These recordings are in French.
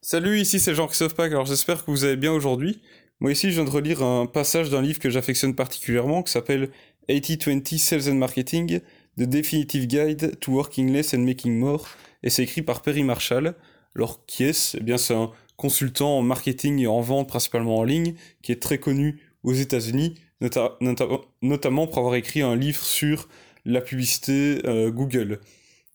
Salut, ici c'est Jean-Christophe Pack, alors j'espère que vous allez bien aujourd'hui. Moi ici je viens de relire un passage d'un livre que j'affectionne particulièrement qui s'appelle 80-20 Sales and Marketing, The Definitive Guide to Working Less and Making More, et c'est écrit par Perry Marshall. Alors qui est-ce? Eh bien c'est un consultant en marketing et en vente principalement en ligne, qui est très connu aux États-Unis, notamment pour avoir écrit un livre sur la publicité euh, Google.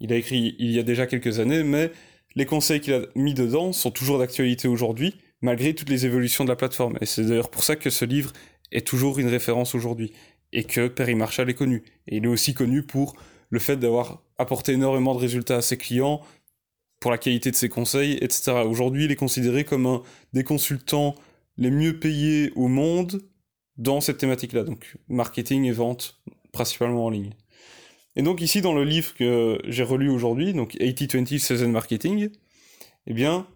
Il a écrit il y a déjà quelques années, mais les conseils qu'il a mis dedans sont toujours d'actualité aujourd'hui, malgré toutes les évolutions de la plateforme. Et c'est d'ailleurs pour ça que ce livre est toujours une référence aujourd'hui, et que Perry Marshall est connu. Et il est aussi connu pour le fait d'avoir apporté énormément de résultats à ses clients, pour la qualité de ses conseils, etc. Aujourd'hui, il est considéré comme un des consultants les mieux payés au monde dans cette thématique-là, donc marketing et vente, principalement en ligne. Et donc ici, dans le livre que j'ai relu aujourd'hui, donc 80-20 Sales and Marketing, eh bien,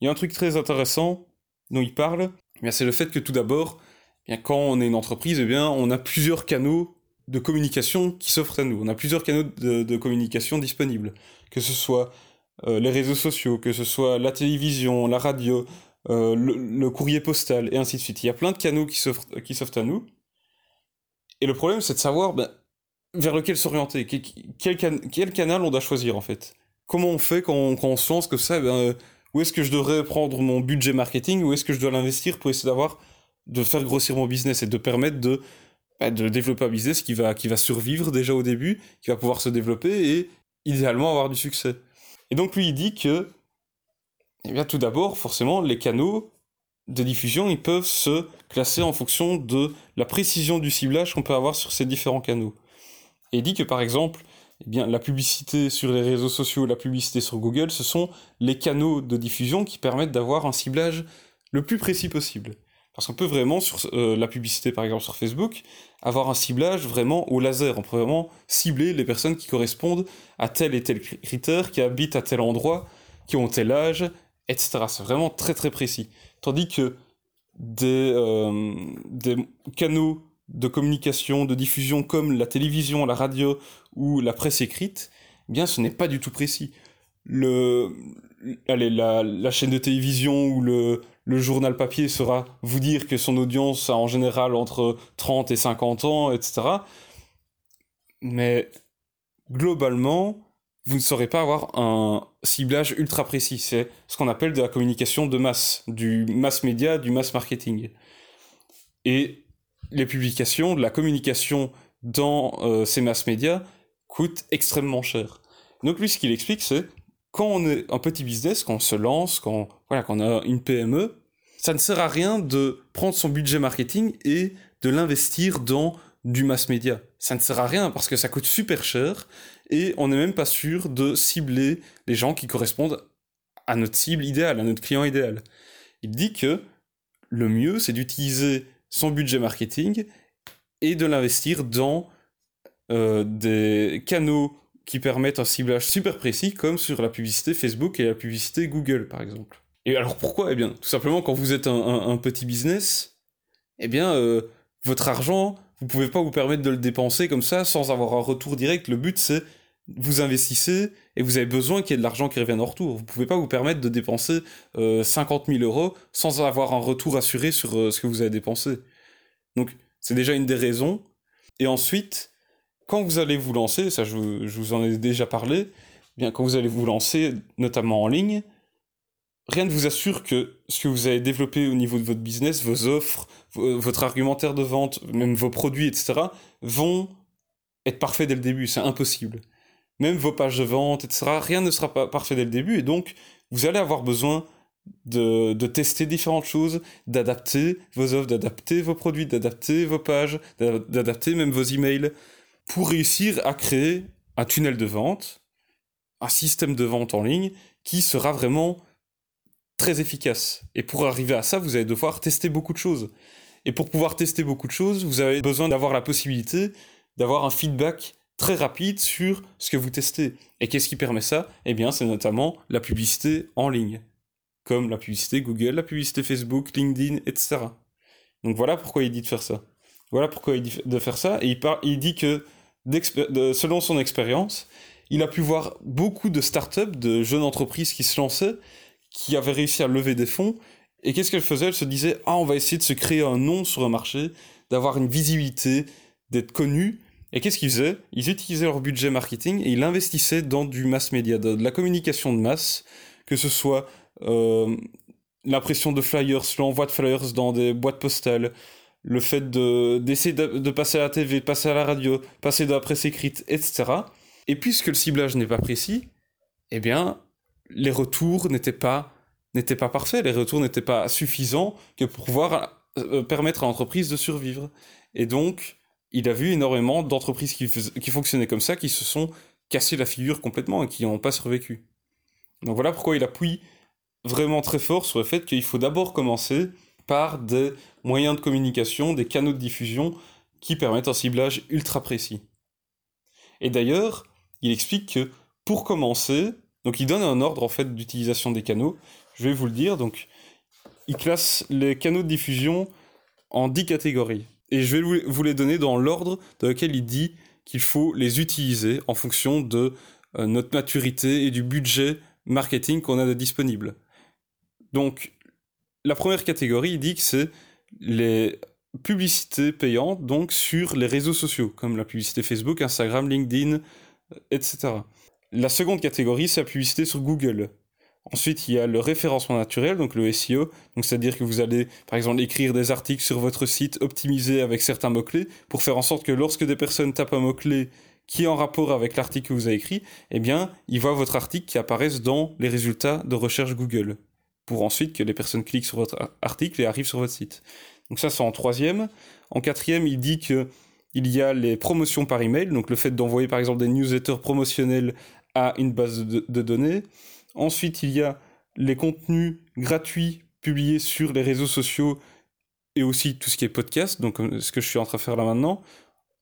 il y a un truc très intéressant dont il parle, eh c'est le fait que tout d'abord, eh quand on est une entreprise, eh bien, on a plusieurs canaux de communication qui s'offrent à nous. On a plusieurs canaux de, communication disponibles, que ce soit euh, les réseaux sociaux, que ce soit la télévision, la radio, euh, le, courrier postal, et ainsi de suite. Il y a plein de canaux qui s'offrent à nous. Et le problème, c'est de savoir ben, vers lequel s'orienter, quel, canal on doit choisir en fait? Comment on fait quand on, se lance que ça, ben, où est-ce que je devrais prendre mon budget marketing, où est-ce que je dois l'investir pour essayer d'avoir, de faire grossir mon business et de permettre de, ben, de développer un business qui va, qui va survivre déjà au début, qui va pouvoir se développer et idéalement avoir du succès. Et donc lui il dit que, eh bien tout d'abord, forcément, les canaux de diffusion, ils peuvent se classer en fonction de la précision du ciblage qu'on peut avoir sur ces différents canaux et dit que par exemple, eh bien, la publicité sur les réseaux sociaux, la publicité sur Google, ce sont les canaux de diffusion qui permettent d'avoir un ciblage le plus précis possible. Parce qu'on peut vraiment, sur euh, la publicité par exemple sur Facebook, avoir un ciblage vraiment au laser. On peut vraiment cibler les personnes qui correspondent à tel et tel critère, qui habitent à tel endroit, qui ont tel âge, etc. C'est vraiment très très précis. Tandis que des, euh, des canaux de communication, de diffusion comme la télévision, la radio ou la presse écrite, eh bien ce n'est pas du tout précis. Le, allez, la, chaîne de télévision ou le, journal papier sera vous dire que son audience a en général entre 30 et 50 ans, etc. Mais globalement, vous ne saurez pas avoir un ciblage ultra précis. C'est ce qu'on appelle de la communication de masse, du mass média, du mass marketing. Et les publications, la communication dans euh, ces mass médias coûtent extrêmement cher. Donc lui, ce qu'il explique, c'est quand on est un petit business, quand on se lance, quand voilà, quand on a une PME, ça ne sert à rien de prendre son budget marketing et de l'investir dans du mass média. Ça ne sert à rien parce que ça coûte super cher et on n'est même pas sûr de cibler les gens qui correspondent à notre cible idéale, à notre client idéal. Il dit que le mieux, c'est d'utiliser son budget marketing et de l'investir dans euh, des canaux qui permettent un ciblage super précis, comme sur la publicité Facebook et la publicité Google, par exemple. Et alors pourquoi? Eh bien, tout simplement, quand vous êtes un, petit business, eh bien, euh, votre argent, vous pouvez pas vous permettre de le dépenser comme ça sans avoir un retour direct. Le but, c'est vous investissez et vous avez besoin qu'il y ait de l'argent qui revienne en retour. Vous pouvez pas vous permettre de dépenser 50 euh, 000 euros sans avoir un retour assuré sur euh, ce que vous avez dépensé. Donc c'est déjà une des raisons. Et ensuite, quand vous allez vous lancer, ça je, vous en ai déjà parlé, eh bien quand vous allez vous lancer, notamment en ligne, rien ne vous assure que ce que vous avez développé au niveau de votre business, vos offres, votre argumentaire de vente, même vos produits, etc., vont être parfaits dès le début. C'est impossible même vos pages de vente, etc. Rien ne sera pas parfait dès le début, et donc vous allez avoir besoin de, tester différentes choses, d'adapter vos offres, d'adapter vos produits, d'adapter vos pages, d'adapter même vos emails, pour réussir à créer un tunnel de vente, un système de vente en ligne qui sera vraiment très efficace. Et pour arriver à ça, vous allez devoir tester beaucoup de choses. Et pour pouvoir tester beaucoup de choses, vous avez besoin d'avoir la possibilité d'avoir un feedback très rapide sur ce que vous testez. Et qu'est-ce qui permet ça? Eh bien, c'est notamment la publicité en ligne, comme la publicité Google, la publicité Facebook, LinkedIn, etc. Donc voilà pourquoi il dit de faire ça. Voilà pourquoi il dit de faire ça. Et il, il dit que, selon son expérience, il a pu voir beaucoup de startups, de jeunes entreprises qui se lançaient, qui avait réussi à lever des fonds. Et qu'est-ce qu'elle faisait Elle se disait Ah, on va essayer de se créer un nom sur un marché, d'avoir une visibilité, d'être connu. Et qu'est-ce qu'ils faisaient? Ils utilisaient leur budget marketing et ils l'investissaient dans du mass media, de, la communication de masse, que ce soit euh, l'impression de flyers, l'envoi de flyers dans des boîtes postales, le fait d'essayer de, passer à la TV, de passer à la radio, passer de la presse écrite, etc. Et puisque le ciblage n'est pas précis, eh bien, les retours n'étaient pas, pas parfaits, les retours n'étaient pas suffisants pour pouvoir euh, permettre à l'entreprise de survivre. Et donc, il a vu énormément d'entreprises qui, fonctionnaient comme ça, qui se sont cassées la figure complètement et qui n'ont pas survécu. Donc voilà pourquoi il appuie vraiment très fort sur le fait qu'il faut d'abord commencer par des moyens de communication, des canaux de diffusion qui permettent un ciblage ultra précis. Et d'ailleurs, il explique que pour commencer, donc il donne un ordre en fait d'utilisation des canaux. Je vais vous le dire. Donc, il classe les canaux de diffusion en 10 catégories. Et je vais vous les donner dans l'ordre dans lequel il dit qu'il faut les utiliser en fonction de euh, notre maturité et du budget marketing qu'on a de disponible. Donc, la première catégorie, il dit que c'est les publicités payantes, donc sur les réseaux sociaux, comme la publicité Facebook, Instagram, LinkedIn, etc. La seconde catégorie, c'est la publicité sur Google. Ensuite, il y a le référencement naturel, donc le SEO. Donc, c'est-à-dire que vous allez, par exemple, écrire des articles sur votre site optimisés avec certains mots-clés pour faire en sorte que lorsque des personnes tapent un mot-clé qui est en rapport avec l'article que vous avez écrit, eh bien, ils voient votre article qui apparaisse dans les résultats de recherche Google. Pour ensuite que les personnes cliquent sur votre article et arrivent sur votre site. Donc ça, c'est en troisième. En quatrième, il dit que il y a les promotions par email, donc le fait d'envoyer par exemple des newsletters promotionnels à une base de, données. Ensuite, il y a les contenus gratuits publiés sur les réseaux sociaux et aussi tout ce qui est podcast, donc euh, ce que je suis en train de faire là maintenant.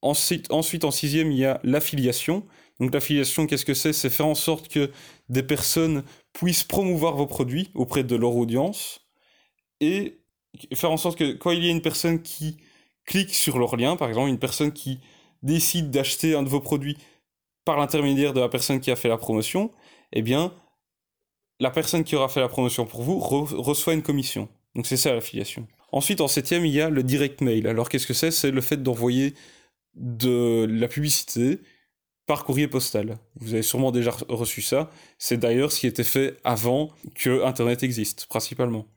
Ensuite, ensuite en sixième, il y a l'affiliation. Donc l'affiliation, qu'est-ce que c'est? C'est faire en sorte que des personnes puissent promouvoir vos produits auprès de leur audience et faire en sorte que quand il y a une personne qui clique sur leur lien, par exemple une personne qui décide d'acheter un de vos produits par l'intermédiaire de la personne qui a fait la promotion, eh bien, la personne qui aura fait la promotion pour vous reçoit une commission. Donc c'est ça l'affiliation. Ensuite, en septième, il y a le direct mail. Alors qu'est-ce que c'est? C'est le fait d'envoyer de la publicité par courrier postal. Vous avez sûrement déjà reçu ça. C'est d'ailleurs ce qui était fait avant que Internet existe, principalement.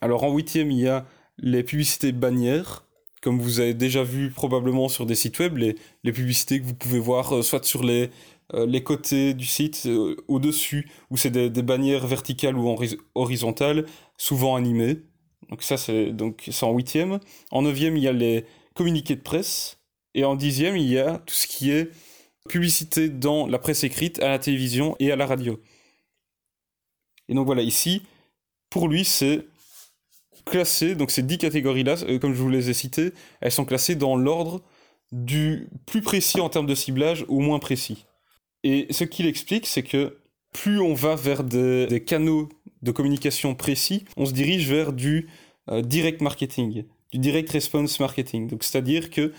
Alors en huitième, il y a les publicités bannières comme vous avez déjà vu probablement sur des sites web, les, publicités que vous pouvez voir euh, soit sur les, les côtés du site, euh, au-dessus, où c'est des, bannières verticales ou horizontales, souvent animées. Donc ça, c'est donc en huitième. En neuvième, il y a les communiqués de presse. Et en dixième, il y a tout ce qui est publicité dans la presse écrite, à la télévision et à la radio. Et donc voilà, ici, pour lui, c'est classées, donc ces 10 catégories-là, euh, comme je vous les ai citées, elles sont classées dans l'ordre du plus précis en termes de ciblage au moins précis. Et ce qu'il explique, c'est que plus on va vers des, canaux de communication précis, on se dirige vers du euh, direct marketing, du direct response marketing. Donc c'est-à-dire que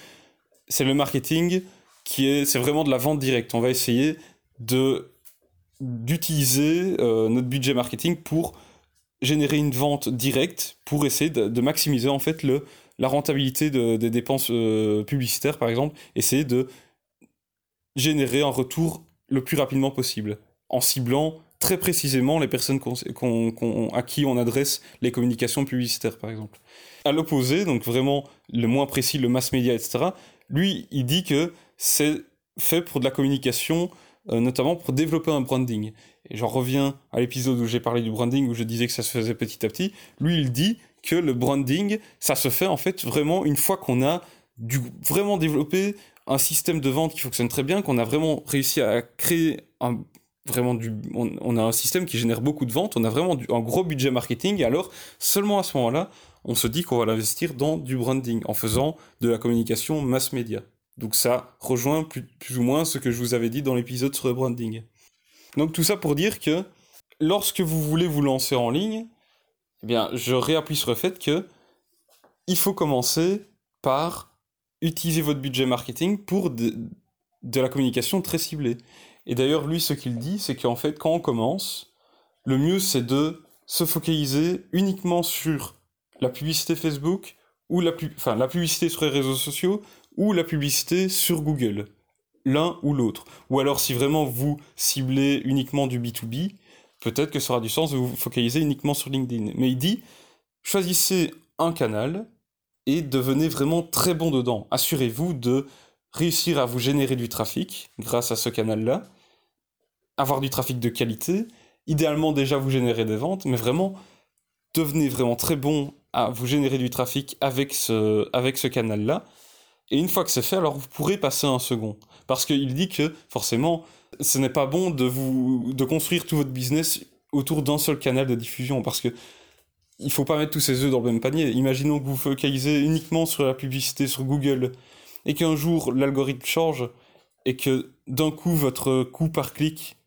c'est le marketing qui est, c'est vraiment de la vente directe. On va essayer de d'utiliser euh, notre budget marketing pour générer une vente directe pour essayer de, maximiser en fait le, la rentabilité des dépenses euh, publicitaires par exemple, essayer de générer un retour le plus rapidement possible en ciblant très précisément les personnes à qui on adresse les communications publicitaires par exemple. À l'opposé, donc vraiment le moins précis, le mass media, etc., lui il dit que c'est fait pour de la communication euh, notamment pour développer un branding. Et j'en reviens à l'épisode où j'ai parlé du branding, où je disais que ça se faisait petit à petit. Lui, il dit que le branding, ça se fait en fait vraiment une fois qu'on a du, vraiment développé un système de vente qui fonctionne très bien, qu'on a vraiment réussi à créer un, du, système qui génère beaucoup de ventes, on a vraiment un gros budget marketing, et alors seulement à ce moment-là, on se dit qu'on va l'investir dans du branding, en faisant de la communication mass média. Donc ça rejoint plus, ou moins ce que je vous avais dit dans l'épisode sur le branding. Donc tout ça pour dire que lorsque vous voulez vous lancer en ligne, eh bien, je réappuie sur le fait que il faut commencer par utiliser votre budget marketing pour de, la communication très ciblée. Et d'ailleurs, lui, ce qu'il dit, c'est qu'en fait, quand on commence, le mieux, c'est de se focaliser uniquement sur la publicité Facebook ou la, enfin, la publicité sur les réseaux sociaux ou la publicité sur Google. L'un ou l'autre. Ou alors si vraiment vous ciblez uniquement du B2B, peut-être que ça aura du sens de vous focaliser uniquement sur LinkedIn. Mais il dit, choisissez un canal et devenez vraiment très bon dedans. Assurez-vous de réussir à vous générer du trafic grâce à ce canal-là, avoir du trafic de qualité, idéalement déjà vous générer des ventes, mais vraiment devenez vraiment très bon à vous générer du trafic avec ce, avec ce canal-là. Et une fois que c'est fait, alors vous pourrez passer un second. Parce qu'il dit que forcément, ce n'est pas bon de, vous, de construire tout votre business autour d'un seul canal de diffusion. Parce que il faut pas mettre tous ses œufs dans le même panier. Imaginons que vous focalisez uniquement sur la publicité sur Google et qu'un jour l'algorithme change et que d'un coup votre coût par clic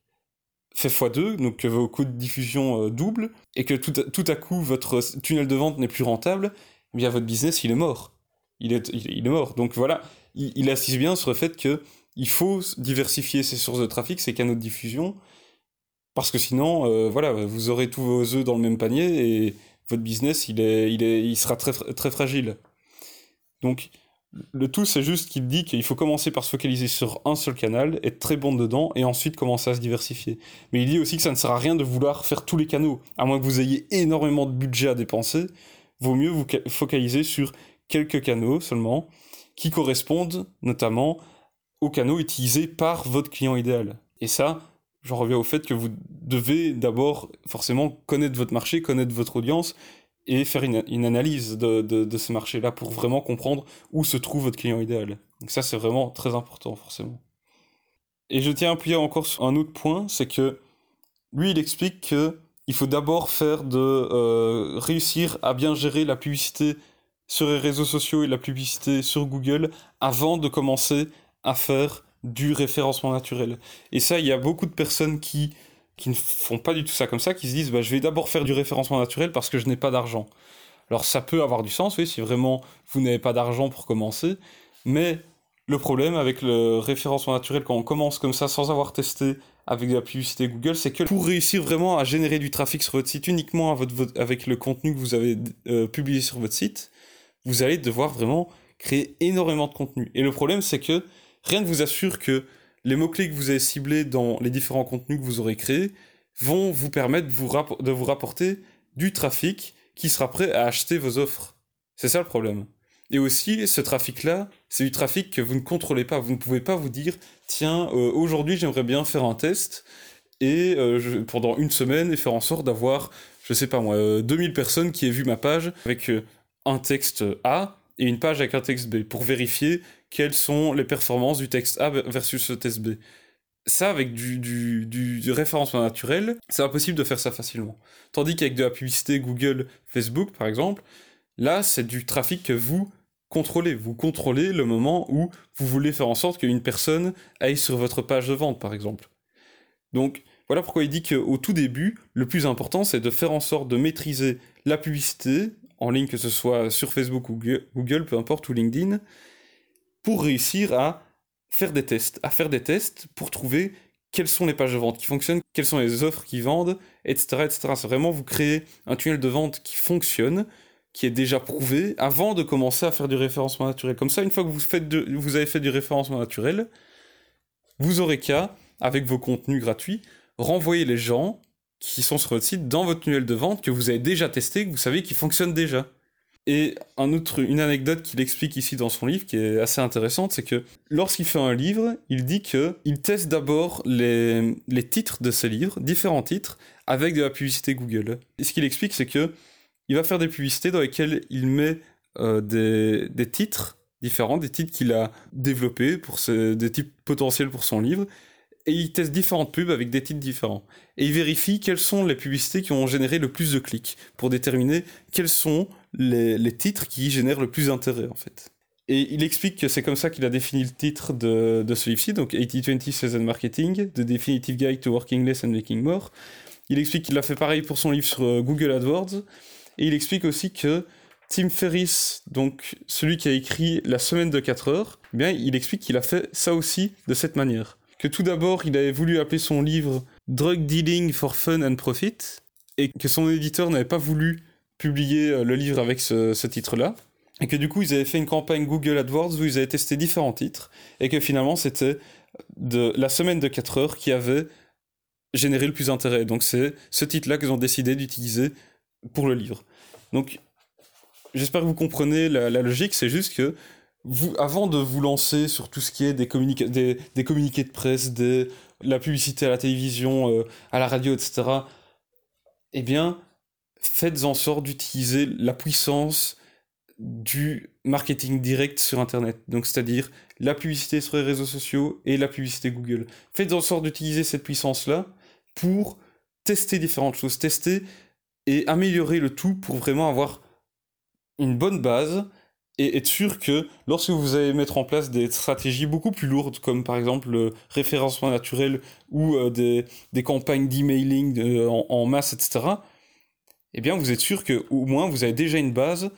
fait x2, donc que vos coûts de diffusion euh, doublent, et que tout à, coup votre tunnel de vente n'est plus rentable, eh bien votre business il est mort. Il est, mort. Donc voilà, il, il, bien sur le fait que il faut diversifier ses sources de trafic, ses canaux de diffusion, parce que sinon, euh, voilà, vous aurez tous vos œufs dans le même panier votre business il, est, il, est, il sera très, très fragile. Donc le tout, c'est juste qu'il dit qu'il faut commencer par se focaliser sur un seul canal, être très bon dedans, et ensuite commencer à se diversifier. Mais il dit aussi que ça ne sert à rien de vouloir faire tous les canaux. À moins que vous ayez énormément de budget à dépenser, vaut mieux vous focaliser sur quelques canaux seulement, qui correspondent notamment aux canaux utilisés par votre client idéal. Et ça, j'en reviens au fait que vous devez d'abord forcément connaître votre marché, connaître votre audience, et faire une, analyse de, de, ce marché-là pour vraiment comprendre où se trouve votre client idéal. Donc ça, c'est vraiment très important, forcément. Et je tiens à appuyer encore sur un autre point, c'est que lui, il explique que il faut d'abord faire de euh, réussir à bien gérer la publicité sur les réseaux sociaux et la publicité sur Google avant de commencer à faire du référencement naturel. Et ça, il y a beaucoup de personnes qui qui ne font pas du tout ça comme ça, qui se disent bah, je vais d'abord faire du référencement naturel parce que je n'ai pas d'argent. Alors ça peut avoir du sens, oui, si vraiment vous n'avez pas d'argent pour commencer, mais le problème avec le référencement naturel quand on commence comme ça sans avoir testé avec de la publicité Google, c'est que pour réussir vraiment à générer du trafic sur votre site uniquement avec le contenu que vous avez euh, publié sur votre site, vous allez devoir vraiment créer énormément de contenu. Et le problème, c'est que rien ne vous assure que les mots-clés que vous avez ciblés dans les différents contenus que vous aurez créés vont vous permettre de vous, rapporter du trafic qui sera prêt à acheter vos offres. C'est ça le problème. Et aussi, ce trafic-là, c'est du trafic que vous ne contrôlez pas. Vous ne pouvez pas vous dire, tiens, euh, aujourd'hui j'aimerais bien faire un test et euh, pendant une semaine et faire en sorte d'avoir, je sais pas moi, 2000 euh, personnes qui aient vu ma page avec un texte A et une page avec un texte B pour vérifier quelles sont les performances du texte A versus le texte B. Ça, avec du, du, référencement naturel, c'est impossible de faire ça facilement. Tandis qu'avec de la publicité Google, Facebook, par exemple, là, c'est du trafic que vous contrôlez. Vous contrôlez le moment où vous voulez faire en sorte qu'une personne aille sur votre page de vente, par exemple. Donc, voilà pourquoi il dit qu'au tout début, le plus important, c'est de faire en sorte de maîtriser la publicité en ligne, que ce soit sur Facebook ou Google, peu importe, ou LinkedIn, pour réussir à faire des tests, à faire des tests pour trouver quelles sont les pages de vente qui fonctionnent, quelles sont les offres qui vendent, etc. etc. C'est vraiment vous créer un tunnel de vente qui fonctionne, qui est déjà prouvé, avant de commencer à faire du référencement naturel. Comme ça, une fois que vous, faites vous avez fait du référencement naturel, vous aurez qu'à, avec vos contenus gratuits, renvoyer les gens qui sont sur votre site dans votre tunnel de vente que vous avez déjà testé, que vous savez qui fonctionne déjà. Et autre, une anecdote qu'il explique ici dans son livre qui est assez intéressante, c'est que lorsqu'il fait un livre, il dit que il teste d'abord les, titres de ses livres, différents titres, avec de la publicité Google. Et ce qu'il explique, c'est que il va faire des publicités dans lesquelles il met euh, des, titres différents, des titres qu'il a développés pour des titres potentiels pour son livre, et il teste différentes pubs avec des titres différents. Et il vérifie quelles sont les publicités qui ont généré le plus de clics pour déterminer quels sont les, titres qui génèrent le plus d'intérêt en fait. Et il explique que c'est comme ça qu'il a défini le titre de, de ce livre-ci, donc 80-20 Sales and Marketing, The Definitive Guide to Working Less and Making More. Il explique qu'il a fait pareil pour son livre sur euh, Google AdWords. Et il explique aussi que Tim Ferriss, donc celui qui a écrit La semaine de 4 heures, eh bien, il explique qu'il a fait ça aussi de cette manière. Que tout d'abord, il avait voulu appeler son livre Drug Dealing for Fun and Profit, et que son éditeur n'avait pas voulu publier euh, le livre avec ce, ce titre-là. Et que du coup, ils avaient fait une campagne Google AdWords où ils avaient testé différents titres. Et que finalement, c'était de la semaine de 4 heures qui avait généré le plus d'intérêt. Donc c'est ce titre-là qu'ils ont décidé d'utiliser pour le livre. Donc j'espère que vous comprenez la, la logique. C'est juste que avant de vous lancer sur tout ce qui est des, communica des, des communiqués de presse, des, la publicité à la télévision, euh, à la radio, etc., eh bien, faites en sorte d'utiliser la puissance du marketing direct sur Internet. Donc, c'est-à-dire la publicité sur les réseaux sociaux et la publicité Google. Faites en sorte d'utiliser cette puissance-là pour tester différentes choses, tester et améliorer le tout pour vraiment avoir une bonne base et être sûr que lorsque vous allez mettre en place des stratégies beaucoup plus lourdes, comme par exemple le référencement naturel ou euh, des, campagnes d'emailing euh, en, masse, etc., eh bien vous êtes sûr que au moins vous avez déjà une base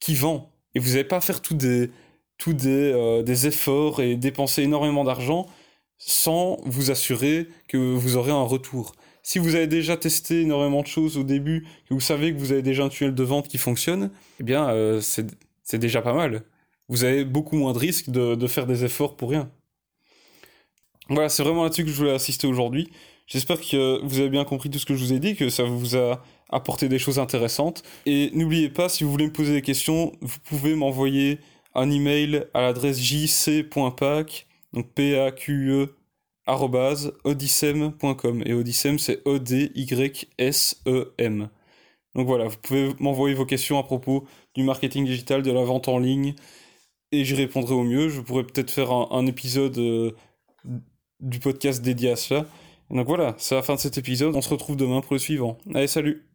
qui vend. Et vous n'allez pas faire tous des, tous des, euh, des efforts et dépenser énormément d'argent sans vous assurer que vous aurez un retour. Si vous avez déjà testé énormément de choses au début, que vous savez que vous avez déjà un tunnel de vente qui fonctionne, eh bien, euh, c'est déjà pas mal. Vous avez beaucoup moins de risques de, de faire des efforts pour rien. Voilà, c'est vraiment là-dessus que je voulais assister aujourd'hui. J'espère que vous avez bien compris tout ce que je vous ai dit, que ça vous a apporté des choses intéressantes. Et n'oubliez pas, si vous voulez me poser des questions, vous pouvez m'envoyer un email à l'adresse jc.pac, donc p-a-q-e, odyssem.com. Et Odyssem, c'est O-D-Y-S-E-M. Donc voilà, vous pouvez m'envoyer vos questions à propos du marketing digital, de la vente en ligne, et j'y répondrai au mieux. Je pourrais peut-être faire un, épisode euh, du podcast dédié à cela. Donc voilà, c'est la fin de cet épisode. On se retrouve demain pour le suivant. Allez, salut